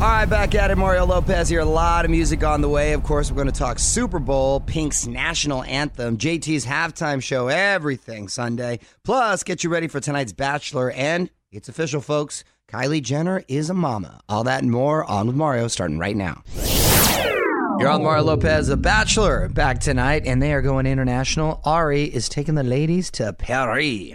All right, back at it. Mario Lopez here. A lot of music on the way. Of course, we're going to talk Super Bowl, Pink's national anthem, JT's halftime show, everything Sunday. Plus, get you ready for tonight's Bachelor. And it's official, folks. Kylie Jenner is a mama. All that and more on with Mario starting right now. You're on Mario Lopez, The Bachelor, back tonight, and they are going international. Arie is taking the ladies to Paris.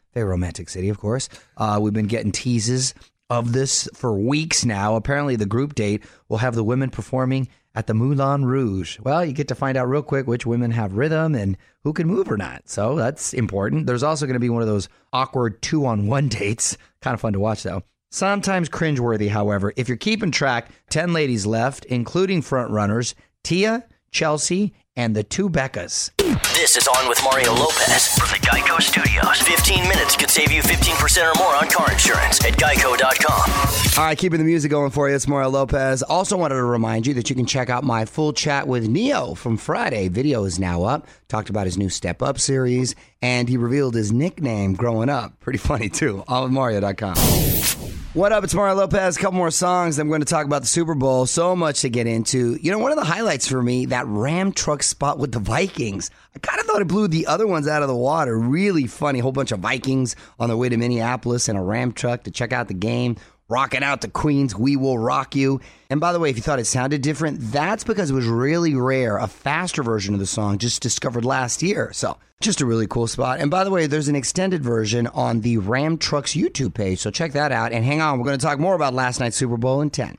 Very romantic city, of course. Uh, we've been getting teases of this for weeks now. Apparently, the group date will have the women performing at the Moulin Rouge. Well, you get to find out real quick which women have rhythm and who can move or not. So that's important. There's also going to be one of those awkward two on one dates. Kind of fun to watch, though. Sometimes cringeworthy, however. If you're keeping track, 10 ladies left, including front runners Tia, Chelsea, and the two Beccas. This is On with Mario Lopez from the Geico Studios. 15 minutes could save you 15% or more on car insurance at geico.com. All right, keeping the music going for you. It's Mario Lopez. Also wanted to remind you that you can check out my full chat with Ne-Yo from Friday. Video is now up. Talked about his new Step Up series, and he revealed his nickname growing up. Pretty funny, too. All with Mario.com. What up? It's Mario Lopez. A couple more songs. I'm going to talk about the Super Bowl. So much to get into. You know, one of the highlights for me, that Ram truck spot with the Vikings. I kind of thought it blew the other ones out of the water. Really funny. Whole bunch of Vikings on their way to Minneapolis in a Ram truck to check out the game. Rocking out the Queens, We Will Rock You. And by the way, if you thought it sounded different, that's because it was really rare. A faster version of the song just discovered last year. So just a really cool spot. And by the way, there's an extended version on the Ram Trucks YouTube page. So check that out. And hang on, we're going to talk more about last night's Super Bowl in 10.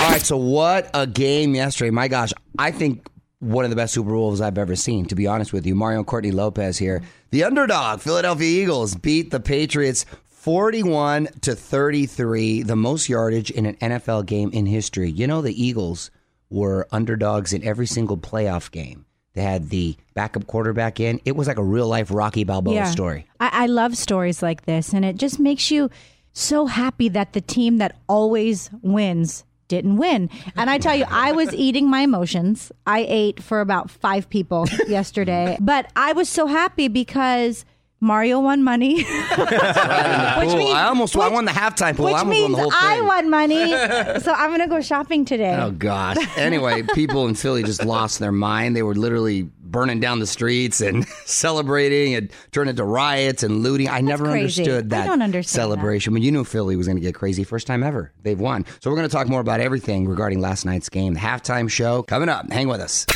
All right, so what a game yesterday. My gosh, I think one of the best Super Bowls I've ever seen, to be honest with you. Mario and Courtney Lopez here. The underdog, Philadelphia Eagles, beat the Patriots 41 to 33, the most yardage in an NFL game in history. You know, the Eagles were underdogs in every single playoff game. They had the backup quarterback in. It was like a real life Rocky Balboa story. I, I love stories like this, and it just makes you so happy that the team that always wins didn't win. And I tell you, I was eating my emotions. I ate for about five people yesterday, but I was so happy because Mario won money. Which means- I almost I which- won the halftime pool. Which I won means the whole thing. I won money. so I'm going to go shopping today. Oh gosh. Anyway, people in Philly just lost their mind. They were literally burning down the streets and celebrating and turning into riots and looting. I never crazy. understood I that don't understand celebration. When you knew Philly was going to get crazy, first time ever. They've won. So we're going to talk more about everything regarding last night's game. The halftime show coming up. Hang with us.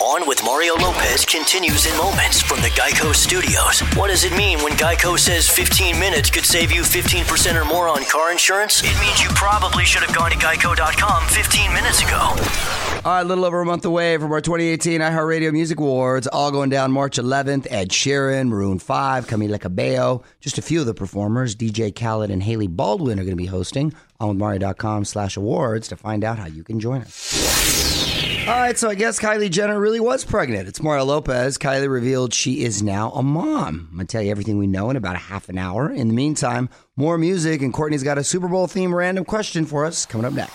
On with Mario Lopez continues in moments from the Geico Studios. What does it mean when Geico says 15 minutes could save you 15% or more on car insurance? It means you probably should have gone to geico.com 15 minutes ago. All right, a little over a month away from our 2018 iHeartRadio Music Awards, all going down March 11th. Ed Sheeran, Maroon 5, Camila Cabello, just a few of the performers. DJ Khaled and Hailey Baldwin are going to be hosting on withmario.com slash awards to find out how you can join us. All right, so I guess Kylie Jenner really was pregnant. It's Mario Lopez. Kylie revealed she is now a mom. I'm going to tell you everything we know in about a half an hour. In the meantime, more music, and Courtney's got a Super Bowl theme random question for us coming up next.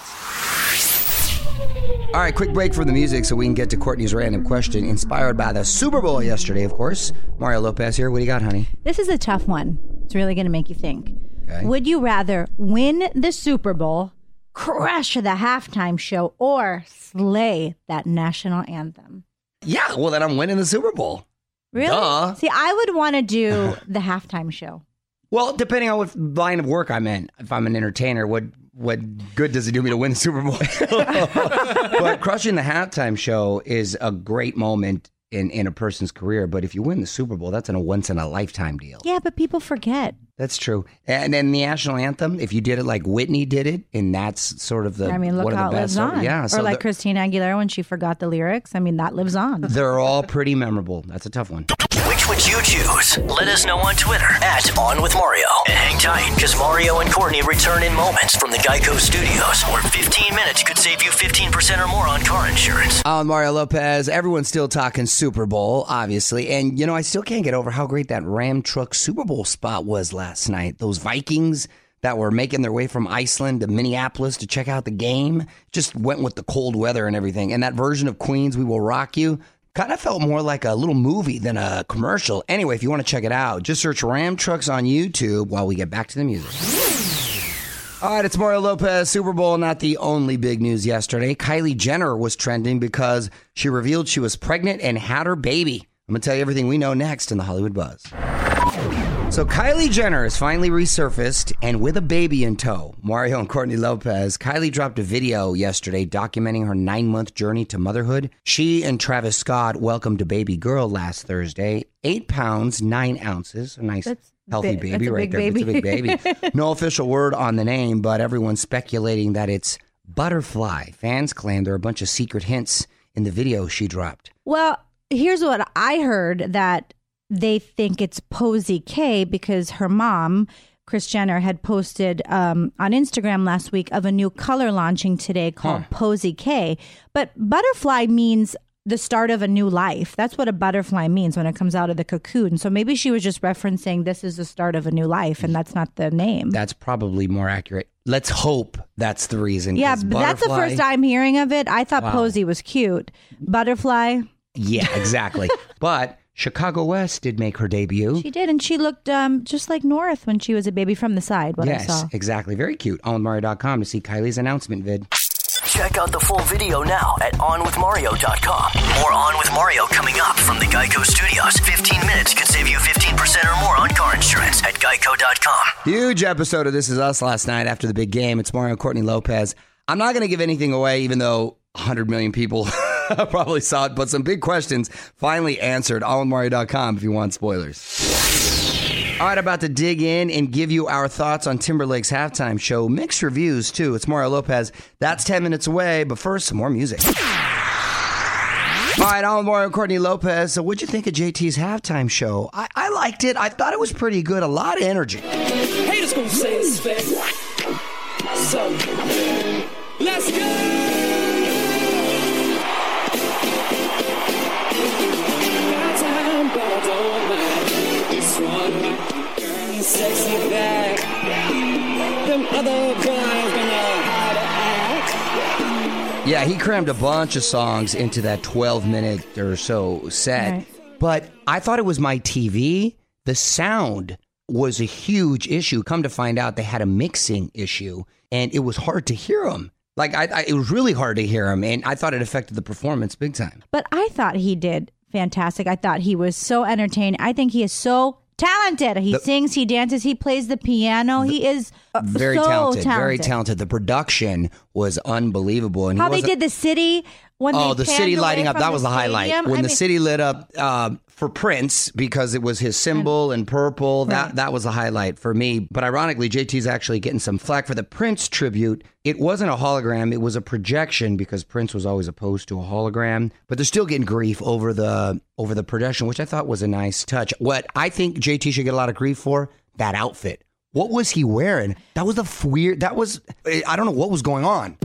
All right, quick break for the music so we can get to Courtney's random question, inspired by the Super Bowl yesterday, of course. Mario Lopez here. What do you got, honey? This is a tough one. It's really going to make you think. Okay. Would you rather win the Super Bowl, crush the halftime show, or slay that national anthem? Yeah, well, then I'm winning the Super Bowl. Really? Duh. See, I would want to do the halftime show. Well, depending on what line of work I'm in, if I'm an entertainer, what what good does it do me to win the Super Bowl? but crushing the halftime show is a great moment in, in a person's career. But if you win the Super Bowl, that's in a once in a lifetime deal. Yeah, but people forget. That's true. And then the national anthem, if you did it like Whitney did it, and that's sort of the I mean, look one of how the it best. lives on. Yeah, or so like Christina Aguilera when she forgot the lyrics. I mean, that lives on. they're all pretty memorable. That's a tough one. Which would you choose? Let us know on Twitter at On With Mario. And hang tight, because Mario and Courtney return in moments from the Geico Studios, where 15 minutes could save you 15% or more on car insurance. I'm Mario Lopez. Everyone's still talking Super Bowl, obviously. And, you know, I still can't get over how great that Ram truck Super Bowl spot was last night. Those Vikings that were making their way from Iceland to Minneapolis to check out the game just went with the cold weather and everything. And that version of Queens, We Will Rock You, kind of felt more like a little movie than a commercial. Anyway, if you want to check it out, just search Ram Trucks on YouTube while we get back to the music. All right, it's Mario Lopez. Super Bowl, not the only big news yesterday. Kylie Jenner was trending because she revealed she was pregnant and had her baby. I'm going to tell you everything we know next in the Hollywood Buzz. So, Kylie Jenner has finally resurfaced and with a baby in tow. Mario and Courtney Lopez. Kylie dropped a video yesterday documenting her nine month journey to motherhood. She and Travis Scott welcomed a baby girl last Thursday, eight pounds, nine ounces. A nice. That's Healthy big- baby right there. It's a big baby. baby. no official word on the name, but everyone's speculating that it's Butterfly. Fans claim there are a bunch of secret hints in the video she dropped. Well, here's what I heard that they think it's Posie K because her mom, Kris Jenner, had posted um, on Instagram last week of a new color launching today called Posie K. But butterfly means the start of a new life. That's what a butterfly means when it comes out of the cocoon. So maybe she was just referencing this is the start of a new life, and that's not the name. That's probably more accurate. Let's hope that's the reason. Yeah, but that's the first I'm hearing of it. I thought Wow. Posie was cute. Butterfly, Yeah, exactly. but Chicago West did make her debut. She did, and she looked um, just like North when she was a baby from the side. What I yes, saw. exactly. Very cute. OnWithMario.com to see Kylie's announcement vid. Check out the full video now at OnWithMario.com. More On With Mario coming up from the Geico Studios. 15 minutes could save you 15% or more on car insurance at Geico.com. Huge episode of This Is Us last night after the big game. It's Mario and Courtney Lopez. I'm not going to give anything away, even though 100 million people probably saw it, but some big questions finally answered. OnWithMario.com if you want spoilers. All right, about to dig in and give you our thoughts on Timberlake's halftime show. Mixed reviews, too. It's Mario Lopez. That's 10 minutes away, but first, some more music. All right, I'm Courtney Lopez. So, what'd you think of JT's halftime show? I, I liked it. I thought it was pretty good. A lot of energy. Haters gonna say it's fake. So, he crammed a bunch of songs into that 12 minute or so set. Right. But I thought it was my TV. The sound was a huge issue. Come to find out, they had a mixing issue and it was hard to hear him. Like, I, I, it was really hard to hear him. And I thought it affected the performance big time. But I thought he did fantastic. I thought he was so entertaining. I think he is so talented. He sings, he dances, he plays the piano. he is Very so talented, talented. Very talented. The production was unbelievable. And he How they did the city when Oh, the city lighting up. That was the highlight. When I the mean, city lit up um, for Prince because it was his symbol and purple. That Right. that was the highlight for me. But ironically, JT's actually getting some flack for the Prince tribute. It wasn't a hologram, it was a projection because Prince was always opposed to a hologram. But they're still getting grief over the over the projection, which I thought was a nice touch. What I think JT should get a lot of grief for, that outfit. What was he wearing? That was the f- weird. That was I don't know what was going on.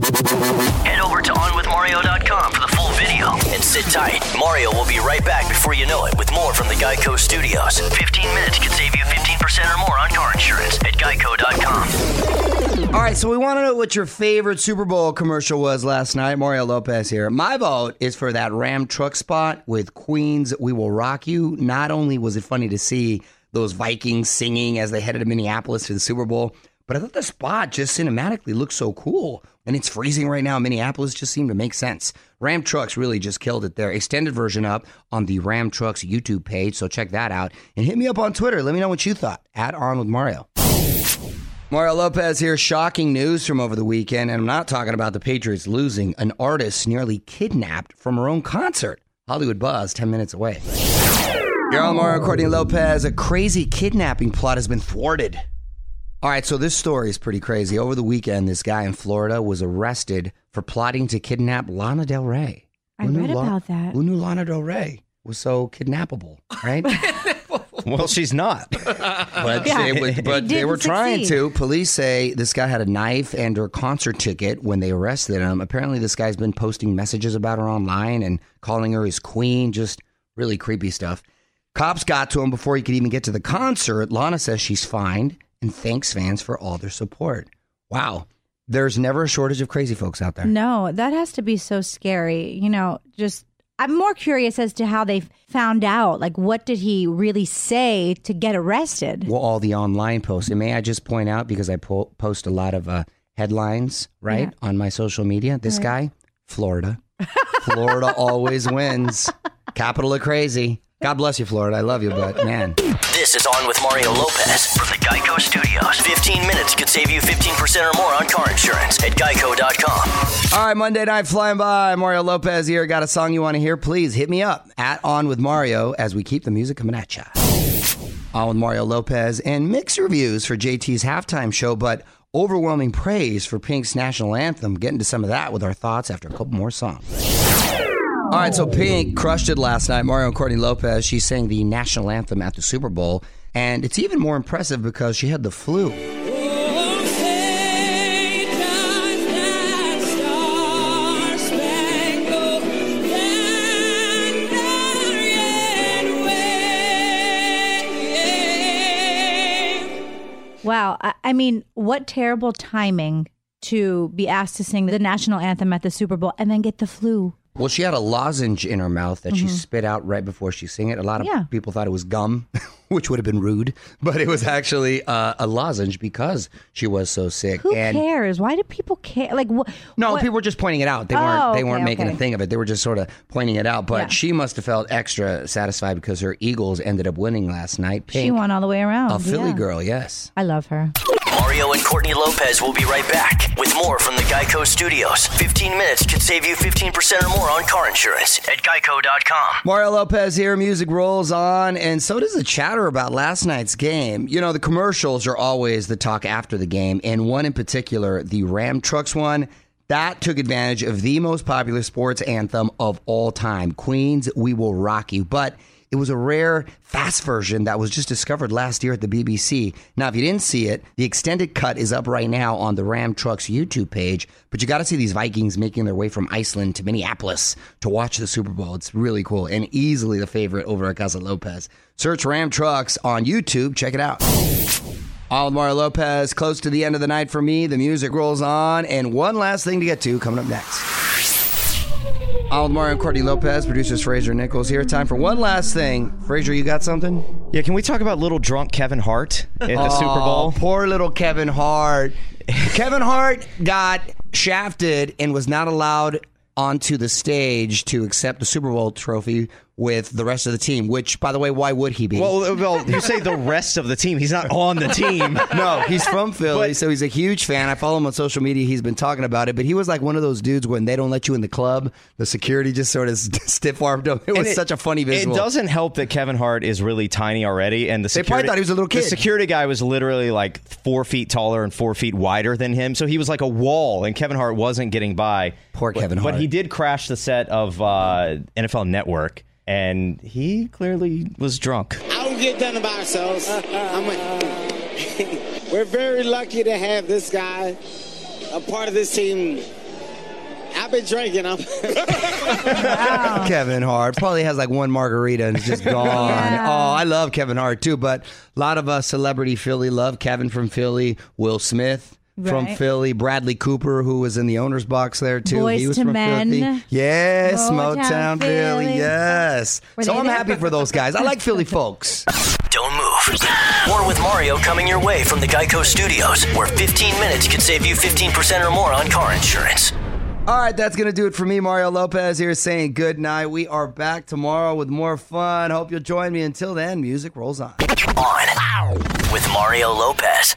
Head over to OnWithMario.com for the full video and sit tight. Mario will be right back before you know it with more from the Geico Studios. 15 minutes could save you 15% or more on car insurance at Geico.com. All right, so we want to know what your favorite Super Bowl commercial was last night. Mario Lopez here. My vote is for that Ram truck spot with Queen's We Will Rock You. Not only was it funny to see those Vikings singing as they headed to Minneapolis for the Super Bowl, but I thought the spot just cinematically looked so cool. And it's freezing right now in Minneapolis, just seemed to make sense. Ram Trucks really just killed it there. Extended version up on the Ram Trucks YouTube page, so check that out. And hit me up on Twitter. Let me know what you thought. At On With Mario. Mario Lopez here. Shocking news from over the weekend, and I'm not talking about the Patriots losing. An artist nearly kidnapped from her own concert. Hollywood Buzz, 10 minutes away. You're on Mario Courtney Lopez. A crazy kidnapping plot has been thwarted. All right, so this story is pretty crazy. Over the weekend, this guy in Florida was arrested for plotting to kidnap Lana Del Rey. I Who read La- about that. Who knew Lana Del Rey was so kidnappable, right? Well, she's not. But Yeah. they, would- but they didn't were trying succeed. to. Police say this guy had a knife and her concert ticket when they arrested him. Apparently, this guy's been posting messages about her online and calling her his queen. Just really creepy stuff. Cops got to him before he could even get to the concert. Lana says she's fine and thanks fans for all their support. Wow. There's never a shortage of crazy folks out there. No, that has to be so scary. You know, just I'm more curious as to how they found out. Like, what did he really say to get arrested? Well, all the online posts. And may I just point out, because I po- post a lot of uh, headlines, right, Yeah. on my social media, this guy, Florida. Florida always wins. Capital of crazy. God bless you, Florida. I love you, but man. This is On with Mario Lopez from the Geico Studios. 15 minutes could save you 15% or more on car insurance at geico.com. All right, Monday night flying by. Mario Lopez here. Got a song you want to hear? Please hit me up at On with Mario as we keep the music coming at ya. On with Mario Lopez and mixed reviews for JT's halftime show, but overwhelming praise for Pink's national anthem. Getting to some of that with our thoughts after a couple more songs. All right, so Pink crushed it last night. Mario and Courtney Lopez, she sang the national anthem at the Super Bowl. And it's even more impressive because she had the flu. Wow. I mean, what terrible timing to be asked to sing the national anthem at the Super Bowl and then get the flu. Well, she had a lozenge in her mouth that she spit out right before she sang it. A lot of Mm-hmm. Yeah. people thought it was gum, which would have been rude, but it was actually uh, a lozenge because she was so sick. Who and cares? Why do people care? Like, wh- no, what- people were just pointing it out. They Oh, weren't. They okay, weren't making a thing of it. They were just sort of pointing it out. But Yeah. she must have felt extra satisfied because her Eagles ended up winning last night. Pink, She won all the way around. a Philly yeah. girl. Yes. I love her. Mario and Courtney Lopez will be right back with more from the Geico Studios. 15 minutes could save you 15% or more on car insurance at geico.com. Mario Lopez here. Music rolls on, and so does the chatter about last night's game. You know, the commercials are always the talk after the game, and one in particular, the Ram Trucks one. That took advantage of the most popular sports anthem of all time, Queen's We Will Rock You. But it was a rare, fast version that was just discovered last year at the BBC. Now, if you didn't see it, the extended cut is up right now on the Ram Trucks YouTube page. But you got to see these Vikings making their way from Iceland to Minneapolis to watch the Super Bowl. It's really cool and easily the favorite over at Casa Lopez. Search Ram Trucks on YouTube. Check it out. Mario Lopez, close to the end of the night for me. The music rolls on, and one last thing to get to coming up next. Mario and Courtney Lopez, producers Fraser Nichols here. Time for one last thing. Fraser, you got something? Yeah, can we talk about little drunk Kevin Hart at the Super Bowl? Oh, poor little Kevin Hart. Kevin Hart got shafted and was not allowed onto the stage to accept the Super Bowl trophy with the rest of the team. Which, by the way, why would he be? Well, well, you say the rest of the team. He's not on the team. no, he's from Philly, But- so he's a huge fan. I follow him on social media. He's been talking about it, but he was like one of those dudes when they don't let you in the club, the security just sort of stiff armed him. It was And such a funny visual. It doesn't help that Kevin Hart is really tiny already, and the They security, probably thought he was a little kid. The security guy was literally like four feet taller and four feet wider than him, so he was like a wall, and Kevin Hart wasn't getting by. Poor Kevin But Hart. But he did crash the set of uh, NFL Network, and he clearly was drunk. I don't get done by ourselves. I'm a, we're very lucky to have this guy a part of this team. I've been drinking. I'm Kevin Hart probably has like one margarita and is just gone. Yeah. Oh, I love Kevin Hart too, but a lot of us celebrity Philly love Kevin from Philly, Will Smith from Philly, Bradley Cooper who was in the owner's box there too. Boyz he was II from Men. Philly. Yes, Motown Motown, Philly. Philly. Yes. Were so I'm there? happy for those guys. I like Philly folks. Don't move. More with Mario coming your way from the Geico Studios, where 15 minutes could save you 15% or more on car insurance. All right, that's going to do it for me. Mario Lopez here saying good night. We are back tomorrow with more fun. Hope you'll join me. Until then, music rolls on. On with Mario Lopez.